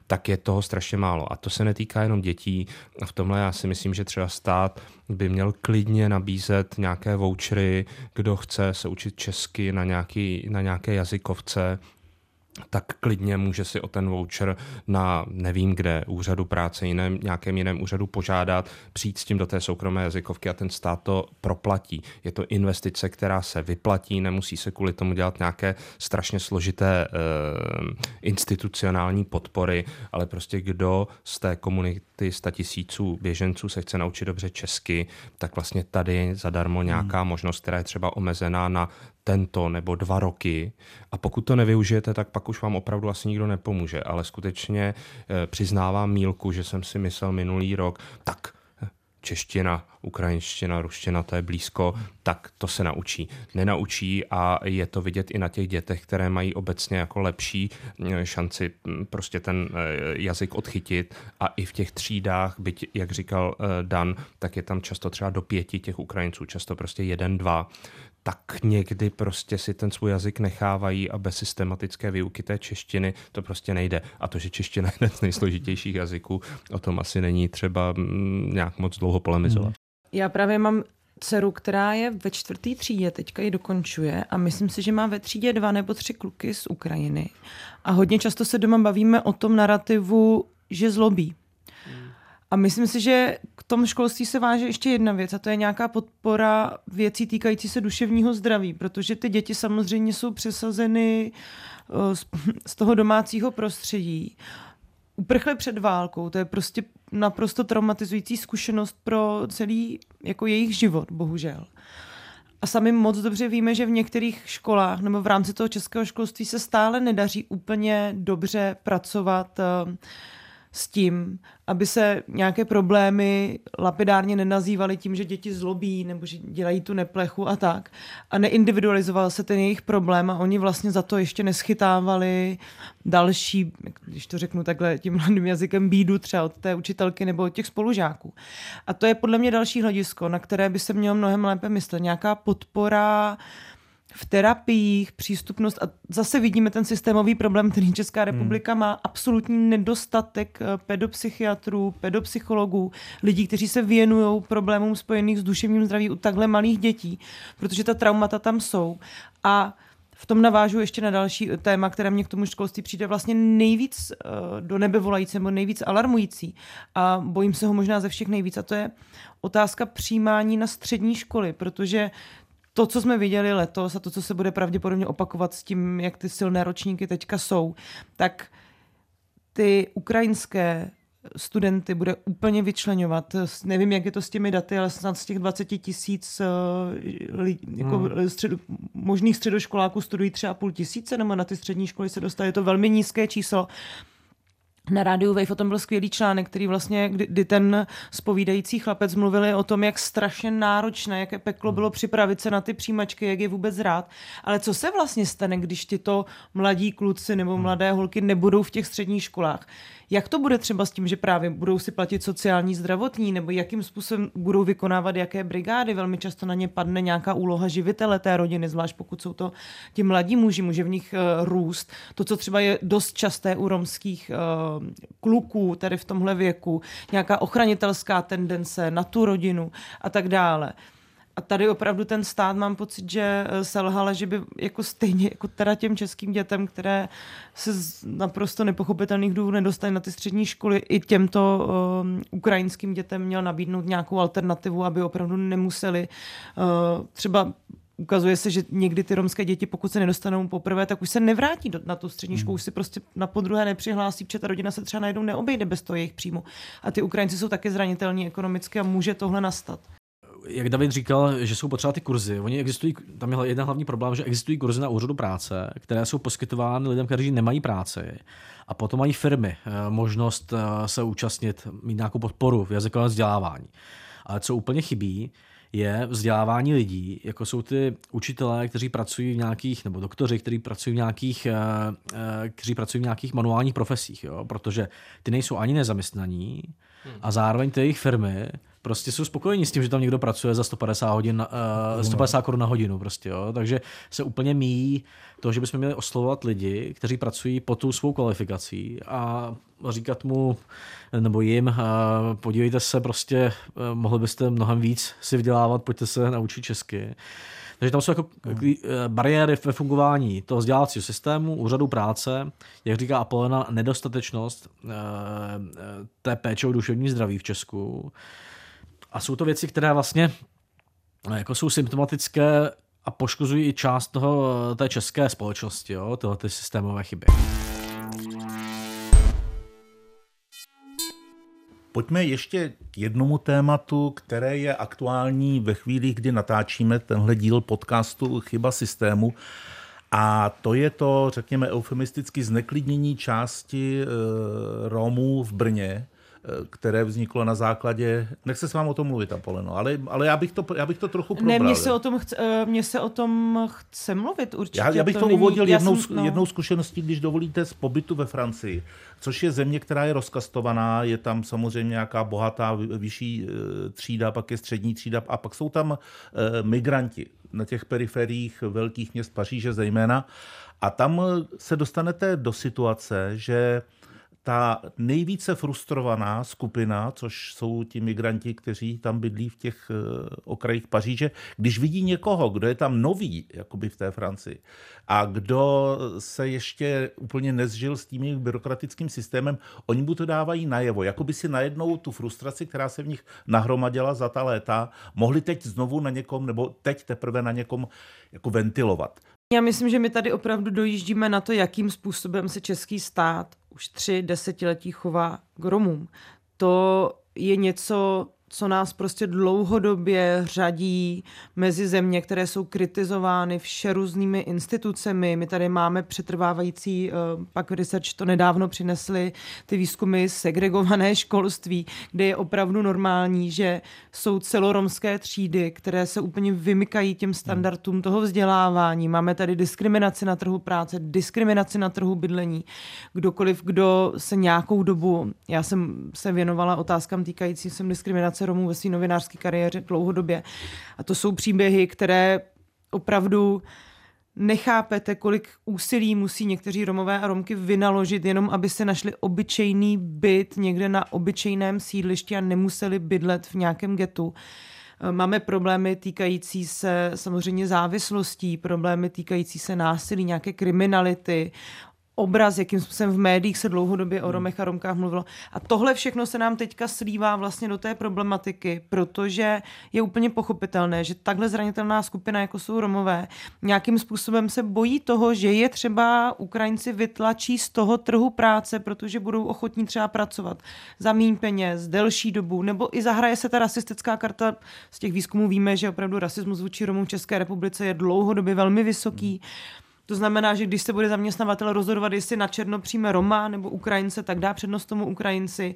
tak je toho strašně málo. A to se netýká jenom dětí. V tomhle já si myslím, že třeba stát by měl klidně nabízet nějaké vouchery, kdo chce se učit česky na, nějaký, na nějaké jazykovce, tak klidně může si o ten voucher na nevím kde, úřadu práce, jiném, nějakém jiném úřadu požádat, přijít s tím do té soukromé jazykovky a ten stát to proplatí. Je to investice, která se vyplatí, nemusí se kvůli tomu dělat nějaké strašně složité uh, institucionální podpory, ale prostě kdo z té komunity 100 tisíců běženců se chce naučit dobře česky, tak vlastně tady zadarmo nějaká hmm. možnost, která je třeba omezená na tento nebo dva roky. A pokud to nevyužijete, tak pak už vám opravdu asi nikdo nepomůže, ale skutečně eh, přiznávám mílku, že jsem si myslel minulý rok, tak eh, čeština, ukrajinština, ruština, to je blízko, tak to se naučí. Nenaučí a je to vidět i na těch dětech, které mají obecně jako lepší eh, šanci hm, prostě ten jazyk odchytit. A i v těch třídách, byť, jak říkal Dan, tak je tam často třeba do pěti těch Ukrajinců, často prostě jeden, dva tak někdy prostě si ten svůj jazyk nechávají a bez systematické výuky té češtiny to prostě nejde. A to, že čeština je jeden z nejsložitějších jazyků, o tom asi není třeba mm, nějak moc dlouho polemizovat. Já právě mám dceru, která je ve čtvrtý třídě, teďka ji dokončuje a myslím si, že má ve třídě dva nebo tři kluky z Ukrajiny. A hodně často se doma bavíme o tom narrativu, že zlobí. A myslím si, že k tomu školství se váže ještě jedna věc a to je nějaká podpora věcí týkající se duševního zdraví, protože ty děti samozřejmě jsou přesazeny eh, z toho domácího prostředí. Uprchly před válkou, to je prostě naprosto traumatizující zkušenost pro celý jako jejich život, bohužel. A sami moc dobře víme, že v některých školách nebo v rámci toho českého školství se stále nedaří úplně dobře pracovat uh, s tím, aby se nějaké problémy lapidárně nenazývaly tím, že děti zlobí nebo že dělají tu neplechu a tak. A neindividualizoval se ten jejich problém a oni vlastně za to ještě neschytávali další, když to řeknu takhle tím mladým jazykem, bídu třeba od té učitelky nebo od těch spolužáků. A to je podle mě další hledisko, na které by se mělo mnohem lépe myslet. Nějaká podpora v terapiích, přístupnost a zase vidíme ten systémový problém, který Česká hmm. republika hmm. má absolutní nedostatek eh, pedopsychiatrů, pedopsychologů, lidí, kteří se věnují problémům spojeným s duševním zdraví u takhle malých dětí, protože ta traumata tam jsou. A v tom navážu ještě na další téma, které mě k tomu školství přijde vlastně nejvíc uh, do nebe volající nebo nejvíc alarmující. A bojím se ho možná ze všech nejvíc. A to je otázka přijímání na střední školy, protože to, co jsme viděli letos a to, co se bude pravděpodobně opakovat s tím, jak ty silné ročníky teďka jsou, tak ty ukrajinské studenty bude úplně vyčlenovat. Nevím, jak je to s těmi daty, ale snad z těch 20 tisíc uh, jako hmm. středu, možných středoškoláků studují třeba půl tisíce, nebo na ty střední školy se dostane. Je to velmi nízké číslo na rádiu Wave o tom byl skvělý článek, který vlastně, kdy, kdy ten spovídající chlapec mluvili o tom, jak strašně náročné, jaké peklo bylo připravit se na ty přijímačky, jak je vůbec rád. Ale co se vlastně stane, když tyto mladí kluci nebo mladé holky nebudou v těch středních školách? Jak to bude třeba s tím, že právě budou si platit sociální zdravotní, nebo jakým způsobem budou vykonávat jaké brigády? Velmi často na ně padne nějaká úloha živitele té rodiny, zvlášť pokud jsou to ti mladí muži, může v nich uh, růst. To, co třeba je dost časté u romských uh, kluků, tady v tomhle věku, nějaká ochranitelská tendence na tu rodinu a tak dále. A tady opravdu ten stát mám pocit, že eh, selhala, že by jako stejně jako teda těm českým dětem, které se z naprosto nepochopitelných důvodů nedostaly na ty střední školy, i těmto uh, ukrajinským dětem měl nabídnout nějakou alternativu, aby opravdu nemuseli uh, třeba ukazuje se, že někdy ty romské děti, pokud se nedostanou poprvé, tak už se nevrátí do, na tu střední školu, hmm. už si prostě na podruhé nepřihlásí, protože ta rodina se třeba najednou neobejde bez toho jejich příjmu. A ty Ukrajinci jsou taky zranitelní ekonomicky a může tohle nastat jak David říkal, že jsou potřeba ty kurzy. Oni existují, tam je jeden hlavní problém, že existují kurzy na úřadu práce, které jsou poskytovány lidem, kteří nemají práci. A potom mají firmy možnost se účastnit, mít nějakou podporu v jazykovém vzdělávání. Ale co úplně chybí, je vzdělávání lidí, jako jsou ty učitelé, kteří pracují v nějakých, nebo doktoři, kteří pracují v nějakých, eh, eh, kteří pracují v nějakých manuálních profesích, jo? protože ty nejsou ani nezaměstnaní a zároveň ty jejich firmy prostě jsou spokojení s tím, že tam někdo pracuje za 150 hodin, uh, 150 korun na hodinu prostě, jo? takže se úplně míjí to, že bychom měli oslovovat lidi, kteří pracují po tu svou kvalifikací a říkat mu, nebo jim, uh, podívejte se prostě, uh, mohli byste mnohem víc si vydělávat, pojďte se naučit česky. Takže tam jsou jako hmm. bariéry ve fungování toho vzdělávacího systému, úřadu práce, jak říká Apolena, nedostatečnost té péče o duševní zdraví v Česku. A jsou to věci, které vlastně jako jsou symptomatické a poškozují i část toho, té české společnosti, jo, tyhle ty systémové chyby. Pojďme ještě k jednomu tématu, které je aktuální ve chvíli, kdy natáčíme tenhle díl podcastu Chyba systému. A to je to, řekněme, eufemisticky zneklidnění části e, Romů v Brně, které vzniklo na základě, nechce s vám o tom mluvit, Apoleno, ale, ale já, bych to, já bych to trochu probral. Ne, mně se o tom chce, eh, mně se o tom chce mluvit určitě. Já, já bych to, to uvodil jednou, jsem, no. jednou zkušeností, když dovolíte, z pobytu ve Francii, což je země, která je rozkastovaná, je tam samozřejmě nějaká bohatá vyšší eh, třída, pak je střední třída a pak jsou tam eh, migranti na těch periferiích velkých měst Paříže zejména. A tam se dostanete do situace, že ta nejvíce frustrovaná skupina, což jsou ti migranti, kteří tam bydlí v těch eh, okrajích Paříže, když vidí někoho, kdo je tam nový, jakoby v té Francii, a kdo se ještě úplně nezžil s tím byrokratickým systémem, oni mu to dávají najevo. Jakoby si najednou tu frustraci, která se v nich nahromadila za ta léta, mohli teď znovu na někom, nebo teď teprve na někom jako ventilovat. Já myslím, že my tady opravdu dojíždíme na to, jakým způsobem se český stát už tři desetiletí chová k Romům. To je něco, co nás prostě dlouhodobě řadí mezi země, které jsou kritizovány vše různými institucemi. My tady máme přetrvávající, eh, pak research to nedávno přinesli, ty výzkumy segregované školství, kde je opravdu normální, že jsou celoromské třídy, které se úplně vymykají těm standardům toho vzdělávání. Máme tady diskriminaci na trhu práce, diskriminaci na trhu bydlení. Kdokoliv, kdo se nějakou dobu, já jsem se věnovala otázkám týkající se diskriminace Romů ve své novinářské kariéře dlouhodobě. A to jsou příběhy, které opravdu nechápete, kolik úsilí musí někteří Romové a Romky vynaložit, jenom aby se našli obyčejný byt někde na obyčejném sídlišti a nemuseli bydlet v nějakém getu. Máme problémy týkající se samozřejmě závislostí, problémy týkající se násilí, nějaké kriminality, obraz, jakým způsobem v médiích se dlouhodobě o. Romech a Romkách mluvilo. A tohle všechno se nám teďka slívá vlastně do té problematiky, protože je úplně pochopitelné, že takhle zranitelná skupina, jako jsou Romové, nějakým způsobem se bojí toho, že je třeba Ukrajinci vytlačí z toho trhu práce, protože budou ochotní třeba pracovat za méně peněz, delší dobu, nebo i zahraje se ta rasistická karta. Z těch výzkumů víme, že opravdu rasismus vůči Romům v České republice je dlouhodobě velmi vysoký. Hmm to znamená, že když se bude zaměstnavatel rozhodovat, jestli na černo přijme Roma nebo Ukrajince, tak dá přednost tomu Ukrajinci.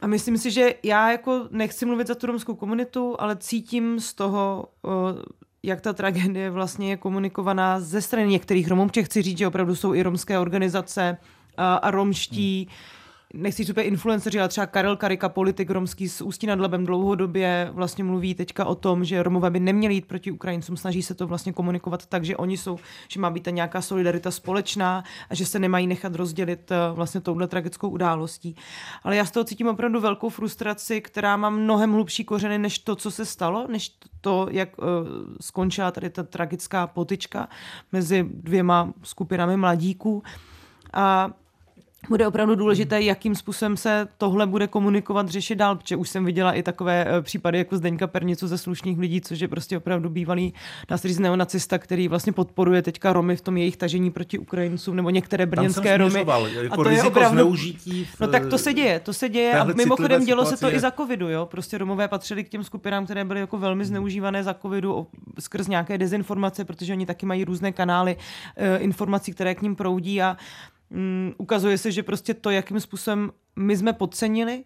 A myslím si, že já jako nechci mluvit za tu romskou komunitu, ale cítím z toho, jak ta tragédie vlastně je komunikovaná ze strany některých Romů, chci říct, že opravdu jsou i romské organizace a, romští hmm nechci úplně influenceři, ale třeba Karel Karika, politik romský s Ústí nad Labem dlouhodobě vlastně mluví teďka o tom, že Romové by neměli jít proti Ukrajincům, snaží se to vlastně komunikovat tak, že oni jsou, že má být ta nějaká solidarita společná a že se nemají nechat rozdělit eh, vlastně touhle tragickou událostí. Ale já z toho cítím opravdu velkou frustraci, která má mnohem hlubší kořeny než to, co se stalo, než to, jak uh, skončila tady ta tragická potička mezi dvěma skupinami mladíků. A bude opravdu důležité, jakým způsobem se tohle bude komunikovat, řešit dál, protože už jsem viděla i takové eh, případy jako Zdeňka Pernicu ze slušných lidí, což je prostě opravdu bývalý, dá se říct, neonacista, který vlastně podporuje teďka Romy v tom jejich tažení proti Ukrajincům nebo některé brněnské Romy. Jako a to je opravdu, zneužití v, no tak to se děje, to se děje a mimochodem dělo se to i za covidu, jo. Prostě Romové patřili k těm skupinám, které byly jako velmi zneužívané za covidu skrz nějaké dezinformace, protože oni taky mají různé kanály e, informací, které k ním proudí a mm, ukazuje se, že prostě to, jakým způsobem my jsme podcenili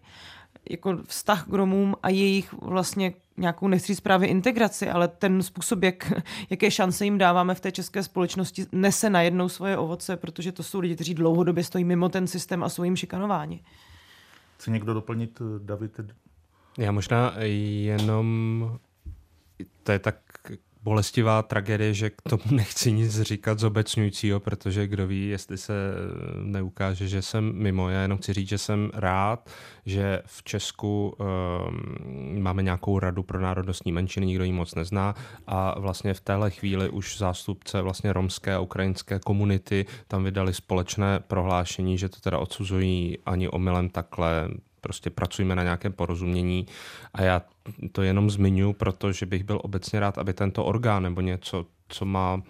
jako vztah k Romům a jejich vlastně nějakou nechci právě integraci, ale ten způsob, jak, jaké šance jim dáváme v té české společnosti, nese najednou svoje ovoce, protože to jsou lidi, kteří dlouhodobě stojí mimo ten systém a jsou jim šikanováni. Chce někdo doplnit, David? Já možná jenom, to je tak bolestivá tragédie, že k tomu nechci nic říkat zobecňujícího, protože kdo ví, jestli se neukáže, že jsem mimo. Já jenom chci říct, že jsem rád, že v Česku um, máme nějakou radu pro národnostní menšiny, nikdo ji moc nezná a vlastně v téhle chvíli už zástupce vlastně romské a ukrajinské komunity tam vydali společné prohlášení, že to teda odsuzují ani omylem takhle prostě pracujeme na nějakém porozumění. A já to jenom zmiňuji, protože bych byl obecně rád, aby tento orgán nebo něco, co má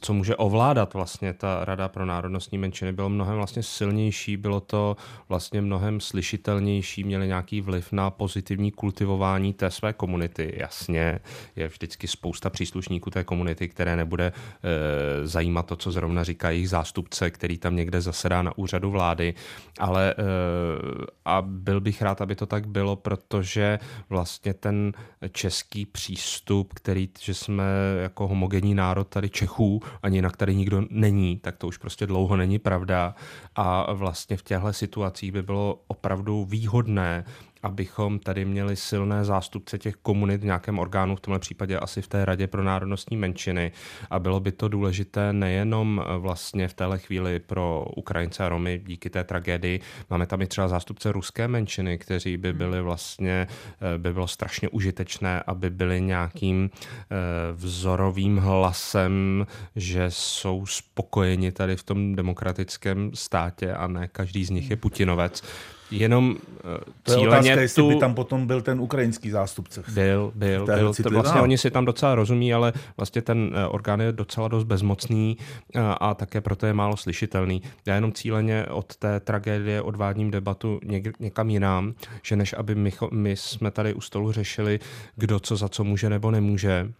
co může ovládat vlastně ta Rada pro národnostní menšiny, bylo mnohem vlastně silnější, bylo to vlastně mnohem slyšitelnější, měli nějaký vliv na pozitivní kultivování té své komunity. Jasně, je vždycky spousta příslušníků té komunity, které nebude e, zajímat to, co zrovna říká jejich zástupce, který tam někde zasedá na úřadu vlády, ale e, a byl bych rád, aby to tak bylo, protože vlastně ten český přístup, který, že jsme jako homogenní národ tady Čechů, ani na který nikdo není, tak to už prostě dlouho není pravda. A vlastně v těchto situacích by bylo opravdu výhodné abychom tady měli silné zástupce těch komunit v nějakém orgánu, v tomhle případě asi v té Radě pro národnostní menšiny. A bylo by to důležité nejenom eh, vlastně v téhle chvíli pro Ukrajince a Romy díky té tragédii. Máme tam i třeba zástupce ruské menšiny, kteří by hmm. byli vlastně, eh, by bylo strašně užitečné, aby byli nějakým eh, vzorovým hlasem, že jsou spokojeni tady v tom demokratickém státě a ne každý z nich je Putinovec. Jenom uh, to je otázka, tu... jestli by tam potom byl ten ukrajinský zástupce. Byl, byl. byl. To vlastně oni si tam docela rozumí, ale vlastně ten uh, orgán je docela dost bezmocný uh, a také proto je málo slyšitelný. Já jenom cíleně od té tragédie odvádním debatu něk- někam jinam, že než aby my, my jsme tady u stolu řešili, kdo co za co může nebo nemůže,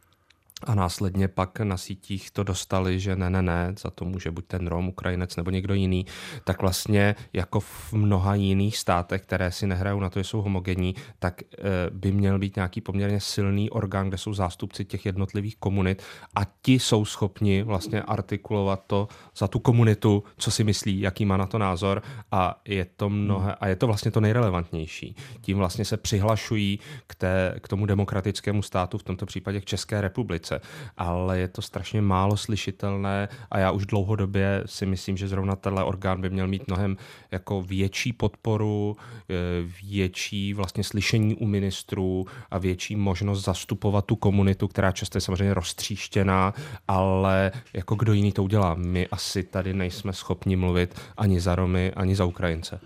a následně pak na sítích to dostali, že ne, ne, ne, za to může buď ten Rom, Ukrajinec nebo někdo jiný, tak vlastně jako v mnoha jiných státech, které si nehrajou na to, že jsou homogenní, tak e, by měl být nějaký poměrně silný orgán, kde jsou zástupci těch jednotlivých komunit a ti jsou schopni vlastně artikulovat to za tu komunitu, co si myslí, jaký má na to názor. A je to mnohé, a je to vlastně to nejrelevantnější. Tím vlastně se přihlašují k, té, k tomu demokratickému státu, v tomto případě k České republice republice, ale je to strašně málo slyšitelné a já už dlouhodobě si myslím, že zrovna tenhle orgán by měl mít mnohem jako větší podporu, eh, větší vlastně slyšení u ministrů a větší možnost zastupovat tu komunitu, která často je samozřejmě roztříštěná, ale jako kdo jiný to udělá? My asi tady nejsme schopni mluvit ani za Romy, ani za Ukrajince.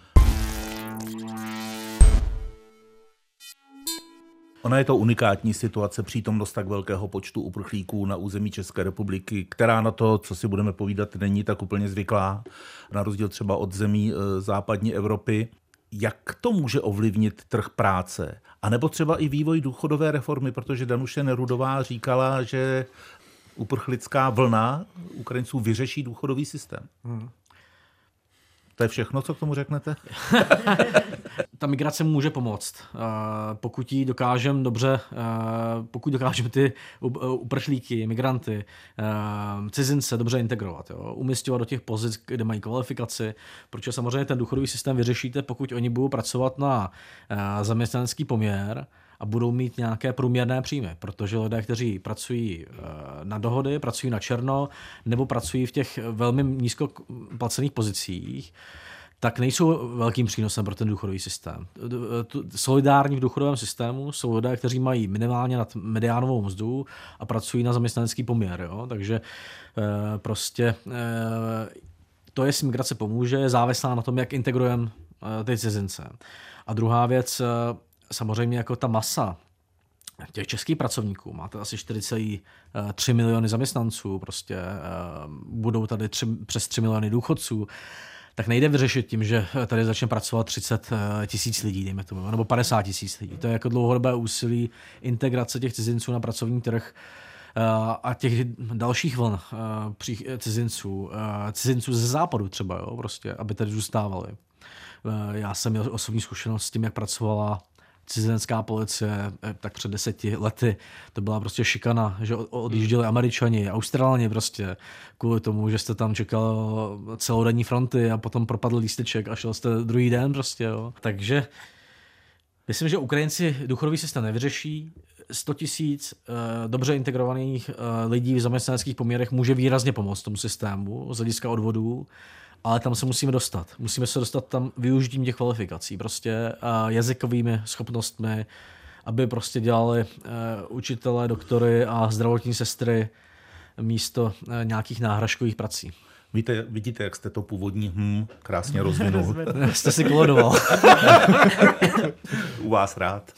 Ona je to unikátní situace, přítomnost tak velkého počtu uprchlíků na území České republiky, která na to, co si budeme povídat, není tak úplně zvyklá, na rozdíl třeba od zemí e, západní Evropy. Jak to může ovlivnit trh práce? A nebo třeba i vývoj důchodové reformy, protože Danuše Nerudová říkala, že uprchlická vlna Ukrajinců vyřeší důchodový systém. Hmm. To je všechno, co k tomu řeknete? Ta migrace může pomoct. Eh, pokud ji dokážeme dobře, eh, pokud dokážeme ty uprchlíky, migranty, eh, cizince dobře integrovat, jo, umistovat do těch pozic, kde mají kvalifikaci, protože samozřejmě ten důchodový systém vyřešíte, pokud oni budou pracovat na zaměstnanecký poměr, a budou mít nějaké průměrné příjmy, protože lidé, kteří pracují na dohody, pracují na černo nebo pracují v těch velmi nízko placených pozicích, tak nejsou velkým přínosem pro ten důchodový systém. Solidární v důchodovém systému jsou lidé, kteří mají minimálně nad mediánovou mzdu a pracují na zaměstnanecký poměr. Jo? Takže eh, prostě eh, to, jestli migrace pomůže, je závislá na tom, jak integrujeme ty cizince. A druhá věc, samozřejmě jako ta masa těch českých pracovníků, máte asi 4,3 miliony zaměstnanců, prostě budou tady 3, přes 3 miliony důchodců, tak nejde vyřešit tím, že tady začne pracovat 30 eh, tisíc lidí, dejme tomu, nebo 50 tisíc lidí. To je jako dlouhodobé úsilí integrace těch cizinců na pracovní trh eh, a těch dalších vln eh, cizinců, cizinců ze západu třeba, jo, prostě, aby tady zůstávali. Já jsem měl osobní zkušenost s tím, jak pracovala cizinecká policie, eh, tak před deseti lety, to byla prostě šikana, že odjížděli američani, australani prostě, kvůli tomu, že jste tam čekal celodenní fronty a potom propadl lísteček a šel jste druhý den prostě, jo. Takže myslím, že Ukrajinci důchodový systém nevyřeší, 100 tisíc eh, dobře integrovaných eh, lidí v zaměstnaneckých poměrech může výrazně pomoct tomu systému z hlediska odvodů ale tam se musíme dostat. Musíme se dostat tam využitím těch kvalifikací, prostě jazykovými schopnostmi, aby prostě dělali uh, učitelé, doktory a zdravotní sestry místo uh, nějakých náhražkových prací. Víte, vidíte, jak jste to původní hm krásně rozvinul. jste si klodoval. U vás rád.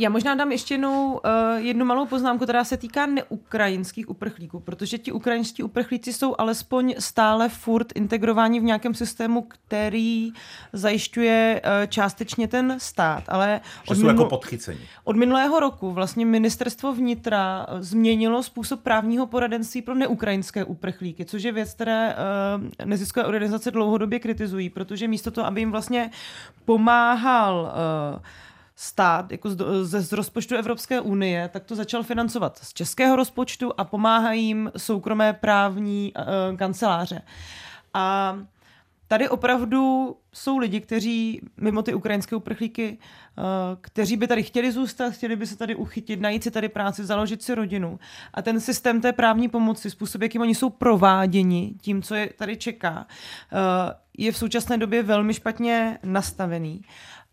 Já možná dám ještě jednou uh, jednu malou poznámku, která se týká neukrajinských uprchlíků, protože ti ukrajinští uprchlíci jsou alespoň stále furt integrováni v nějakém systému, který zajišťuje uh, částečně ten stát. Ale od, jsou jako podchycení. od minulého roku vlastně ministerstvo vnitra změnilo způsob právního poradenství pro neukrajinské uprchlíky, což je věc, které uh, neziskové organizace dlouhodobě kritizují, protože místo toho, aby jim vlastně pomáhal uh, stát jako z, z, z rozpočtu Evropské unie, tak to začal financovat z českého rozpočtu a pomáhají jim soukromé právní uh, kanceláře. A tady opravdu jsou lidi, kteří mimo ty ukrajinské uprchlíky, uh, kteří by tady chtěli zůstat, chtěli by se tady uchytit, najít si tady práci, založit si rodinu. A ten systém té právní pomoci, způsob, jakým oni jsou prováděni tím, co je tady čeká, uh, je v současné době velmi špatně nastavený.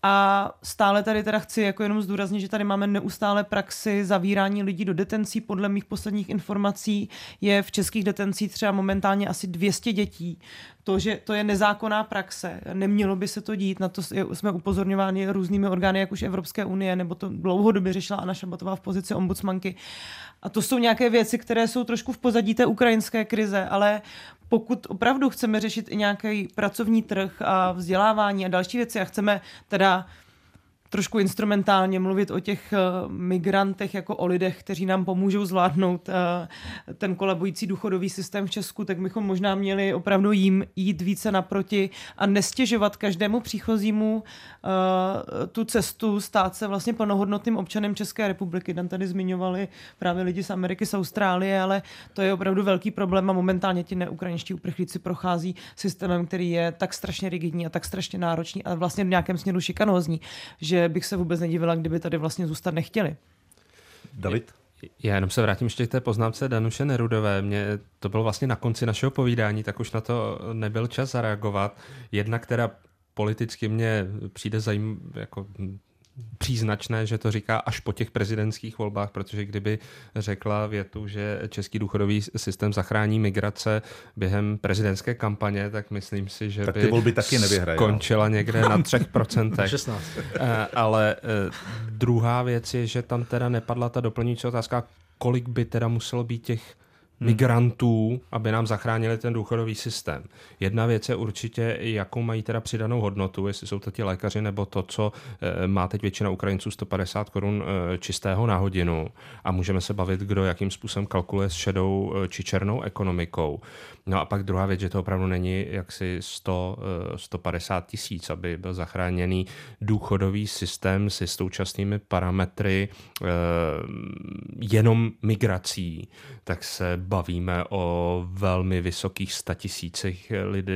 A stále tady teda chci jako jenom zdůraznit, že tady máme neustále praxi zavírání lidí do detencí. Podle mých posledních informací je v českých detencích třeba momentálně asi 200 dětí. To, že to je nezákonná praxe, nemělo by se to dít, na to jsme upozorňováni různými orgány, jak už Evropské unie, nebo to dlouhodobě řešila Anna Šabatová v pozici ombudsmanky. A to jsou nějaké věci, které jsou trošku v pozadí té ukrajinské krize, ale pokud opravdu chceme řešit i nějaký pracovní trh a vzdělávání a další věci a chceme teda trošku instrumentálně mluvit o těch uh, migrantech jako o lidech, kteří nám pomůžou zvládnout uh, ten kolabující důchodový systém v Česku, tak bychom možná měli opravdu jim jít více naproti a nestěžovat každému příchozímu uh, tu cestu stát se vlastně plnohodnotným občanem České republiky. Tam tady zmiňovali právě lidi z Ameriky, z Austrálie, ale to je opravdu velký problém a momentálně ti neukrajinští uprchlíci prochází systémem, který je tak strašně rigidní a tak strašně náročný a vlastně v nějakém směru šikanózní, že že bych se vůbec nedivila, kdyby tady vlastně zůstat nechtěli. David? Já jenom se vrátím ještě k té poznámce Danuše Nerudové. Mě to bylo vlastně na konci našeho povídání, tak už na to nebyl čas zareagovat. Jedna, která politicky mě přijde zajím, jako příznačné, že to říká až po těch prezidentských volbách, protože kdyby řekla větu, že český důchodový systém zachrání migrace během prezidentské kampaně, tak myslím si, že tak by ty volby taky skončila někde na třech procentech. 16. Eh, ale eh, druhá věc je, že tam teda nepadla ta doplňující otázka, kolik by teda muselo být těch Hmm. migrantů, aby nám zachránili ten důchodový systém. Jedna věc je určitě, jakou mají teda přidanou hodnotu, jestli jsou to ti lékaři nebo to, co e, má teď většina Ukrajinců 150 korun e, čistého na hodinu a můžeme se bavit, kdo jakým způsobem kalkuluje s šedou e, či černou ekonomikou. No a pak druhá věc, že to opravdu není jaksi 100, 150 tisíc, aby byl zachráněný důchodový systém si současnými parametry jenom migrací, tak se bavíme o velmi vysokých statisících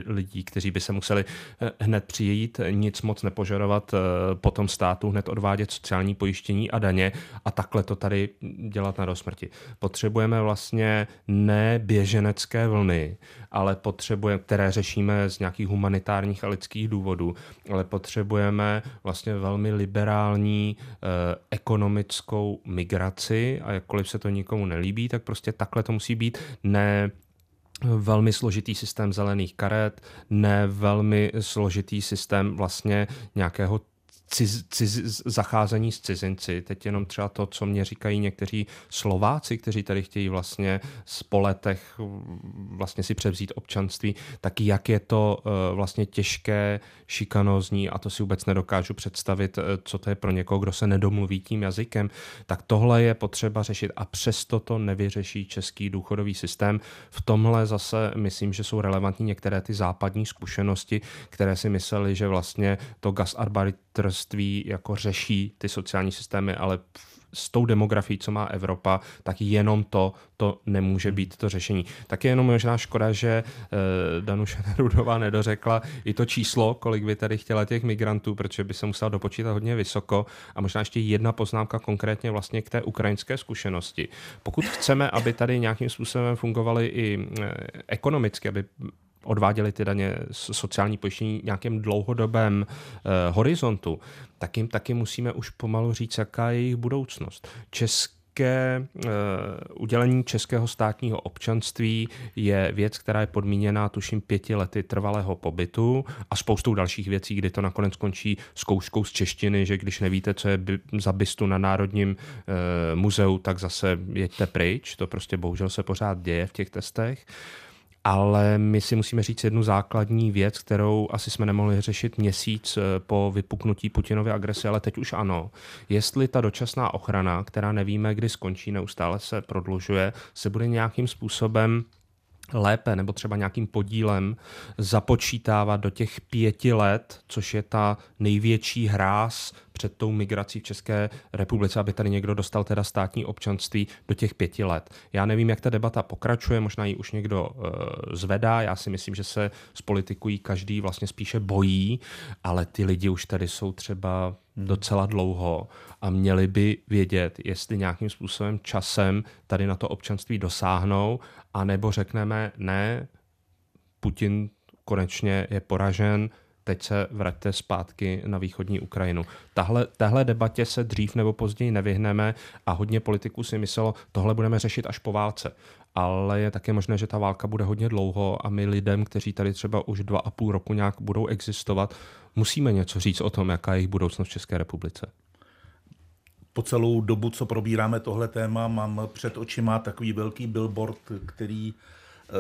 lidí, kteří by se museli eh, hned přijít, nic moc nepožadovat, eh, potom státu hned odvádět sociální pojištění a daně a takhle to tady dělat na dosmrti. Potřebujeme vlastně ne běženecké vlny, ale potřebujeme, které řešíme z nějakých humanitárních a lidských důvodů, ale potřebujeme vlastně velmi liberální eh, ekonomickou migraci a jakkoliv se to nikomu nelíbí, tak prostě takhle to musí být ne velmi složitý systém zelených karet, ne velmi složitý systém vlastně nějakého ciz, ciz, zacházení s cizinci. Teď jenom třeba to, co mě říkají někteří Slováci, kteří tady chtějí vlastně po letech vlastně si převzít občanství, tak jak je to uh, vlastně těžké, šikanózní a to si vůbec nedokážu představit, uh, co to je pro někoho, kdo se nedomluví tím jazykem, tak tohle je potřeba řešit a přesto to nevyřeší český důchodový systém. V tomhle zase myslím, že jsou relevantní některé ty západní zkušenosti, které si mysleli, že vlastně to gasarbeiters manželství jako řeší ty sociální systémy, ale s tou demografií, co má Evropa, tak jenom to, to nemůže hmm. být to řešení. Tak je jenom možná škoda, že uh, Danuše Nerudová nedořekla i to číslo, kolik by tady chtěla těch migrantů, protože by se musela dopočítat hodně vysoko. A možná ještě jedna poznámka konkrétně vlastně k té ukrajinské zkušenosti. Pokud chceme, aby tady nějakým způsobem fungovaly i uh, ekonomicky, aby odváděli ty daně sociální pojištění nějakém dlouhodobém eh, horizontu, tak jim taky musíme už pomalu říct, jaká je jejich budoucnost. České uh, udělení českého státního občanství je věc, která je podmíněná tuším pěti lety trvalého pobytu a spoustou dalších věcí, kdy to nakonec končí zkouškou z češtiny, že když nevíte, co je by, za bystu na Národním uh, muzeu, tak zase jeďte pryč. To prostě bohužel se pořád děje v těch testech. Ale my si musíme říct jednu základní věc, kterou asi jsme nemohli řešit měsíc eh, po vypuknutí Putinovy agrese, ale teď už ano. Jestli ta dočasná ochrana, která nevíme, kdy skončí, neustále se prodlužuje, se bude nějakým způsobem lépe nebo třeba nějakým podílem započítávat do těch pěti let, což je ta největší hráz před tou migrací v České republice, aby tady někdo dostal teda státní občanství do těch pěti let. Já nevím, jak ta debata pokračuje, možná ji už někdo uh, zvedá, já si myslím, že se z politikují každý vlastně spíše bojí, ale ty lidi už tady jsou třeba docela dlouho a měli by vědět, jestli nějakým způsobem časem tady na to občanství dosáhnou, anebo řekneme ne, Putin konečně je poražen, teď se vraťte zpátky na východní Ukrajinu. Tahle, tahle debatě se dřív nebo později nevyhneme a hodně politiků si myslelo, tohle budeme řešit až po válce. Ale je také možné, že ta válka bude hodně dlouho a my lidem, kteří tady třeba už dva a půl roku nějak budou existovat, musíme něco říct o tom, jaká je jejich budoucnost v České republice po celou dobu, co probíráme tohle téma, mám před očima takový velký billboard, který eh,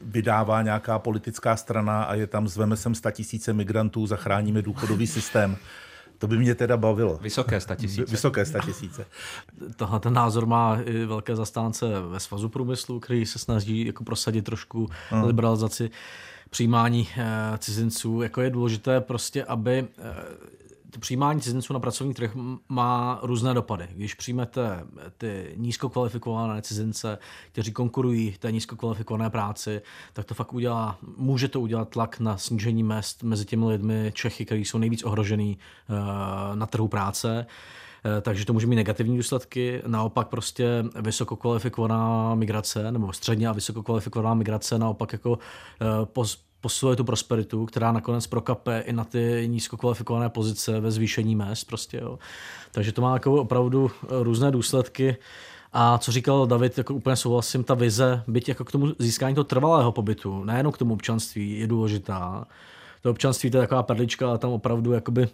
vydává nějaká politická strana a je tam zveme sem tisíce migrantů, zachráníme důchodový systém. To by mě teda bavilo. Vysoké statisíce. Vysoké statisíce. Tohle ten názor má i velké zastánce ve Svazu průmyslu, který se snaží jako prosadit trošku hmm. liberalizaci přijímání eh, cizinců. Jako je důležité prostě, aby eh, přijímání cizinců na pracovní trh má různé dopady. Když přijmete ty nízkokvalifikované cizince, kteří konkurují té nízkokvalifikované práci, tak to fakt udělá, může to udělat tlak na snížení mest mezi těmi lidmi Čechy, kteří jsou nejvíc ohrožený eh, na trhu práce eh, takže to může mít negativní důsledky. Naopak prostě vysokokvalifikovaná migrace nebo středně a vysokokvalifikovaná migrace naopak jako eh, posiluje tu prosperitu, která nakonec prokape i na ty nízkokvalifikované pozice ve zvýšení mest. Prostě, jo. Takže to má jako opravdu různé důsledky. A co říkal David, jako úplně souhlasím, ta vize, byť jako k tomu získání toho trvalého pobytu, nejenom k tomu občanství, je důležitá. To občanství to je taková perlička, ale tam opravdu jakoby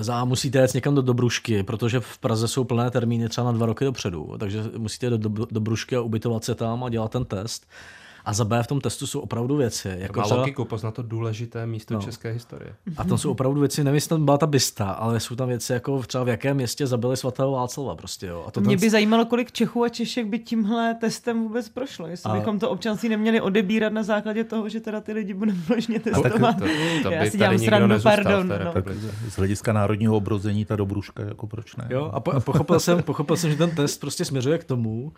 za musíte jít někam do Dobrušky, protože v Praze jsou plné termíny třeba na dva roky dopředu, takže musíte jít do Dobrušky a ubytovat se tam a dělat ten test. A za B v tom testu jsou opravdu věci. Jako má třeba... logiku poznat to důležité místo no. české historie. A tam jsou opravdu věci, nevím, jestli tam byla ta bysta, ale jsou tam věci jako třeba v jakém městě zabili svatého Václava. Prostě, jo. A to Mě by zajímalo, kolik Čechů a Češek by tímhle testem vůbec prošlo. Jestli a... bychom to občanství neměli odebírat na základě toho, že teda ty lidi budeme možně testovat. To, to, to by Já si dělám srandu, pardon. No. Tak z hlediska národního obrození ta dobruška, jako proč ne? Jo, a, po, a pochopil, jsem, pochopil jsem, že ten test prostě směřuje k tomu,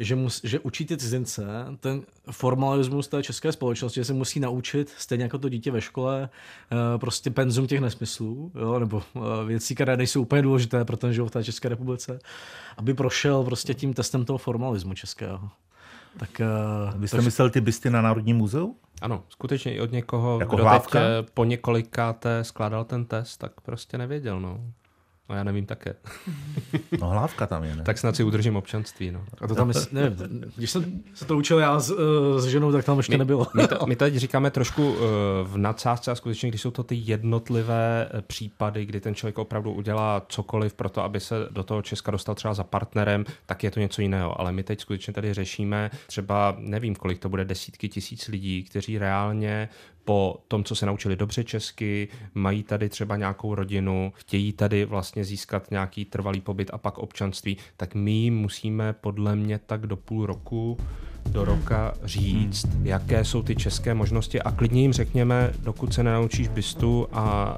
že, mus, že učí ty cizince ten formalismus té české společnosti, že se musí naučit, stejně jako to dítě ve škole, eh, prostě penzum těch nesmyslů, jo, nebo eh, věcí, které nejsou úplně důležité pro ten život v té České republice, aby prošel prostě tím testem toho formalismu českého. Tak, uh, Vy jste to... myslel ty bysty na Národním muzeu? Ano, skutečně i od někoho, jako kdo teď po několikáté skládal ten test, tak prostě nevěděl. No. No já nevím také. No hlávka tam je, ne? tak snad si udržím občanství, no. A to tam, je, ne, když jsem se to učil já s, s ženou, tak tam ještě my, nebylo. My, to, my teď říkáme trošku v nadsázce a skutečně, když jsou to ty jednotlivé případy, kdy ten člověk opravdu udělá cokoliv pro to, aby se do toho Česka dostal třeba za partnerem, tak je to něco jiného. Ale my teď skutečně tady řešíme třeba, nevím, kolik to bude, desítky tisíc lidí, kteří reálně po tom, co se naučili dobře česky, mají tady třeba nějakou rodinu, chtějí tady vlastně získat nějaký trvalý pobyt a pak občanství, tak my jim musíme podle mě tak do půl roku do roka říct, hmm. jaké jsou ty české možnosti a klidně jim řekněme, dokud se nenaučíš bystu a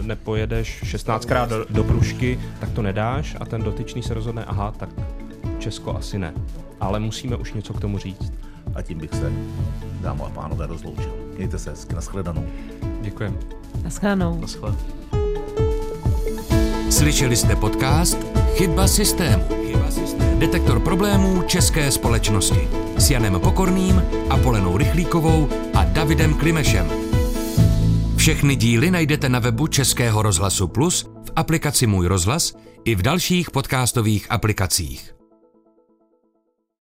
e, nepojedeš 16krát do, do Prušky, tak to nedáš a ten dotyčný se rozhodne, aha, tak Česko asi ne. Ale musíme už něco k tomu říct. A tím bych se, dámy a pánové, rozloučil. Mějte se hezky, nashledanou. Děkujeme. Naschledanou. Naschle. Slyšeli jste podcast Chyba systému. Chyba systému. Detektor problémů české společnosti s Janem Pokorným, Apolenou Rychlíkovou a Davidem Klimešem. Všechny díly najdete na webu Českého rozhlasu Plus, v aplikaci Můj rozhlas i v dalších podcastových aplikacích.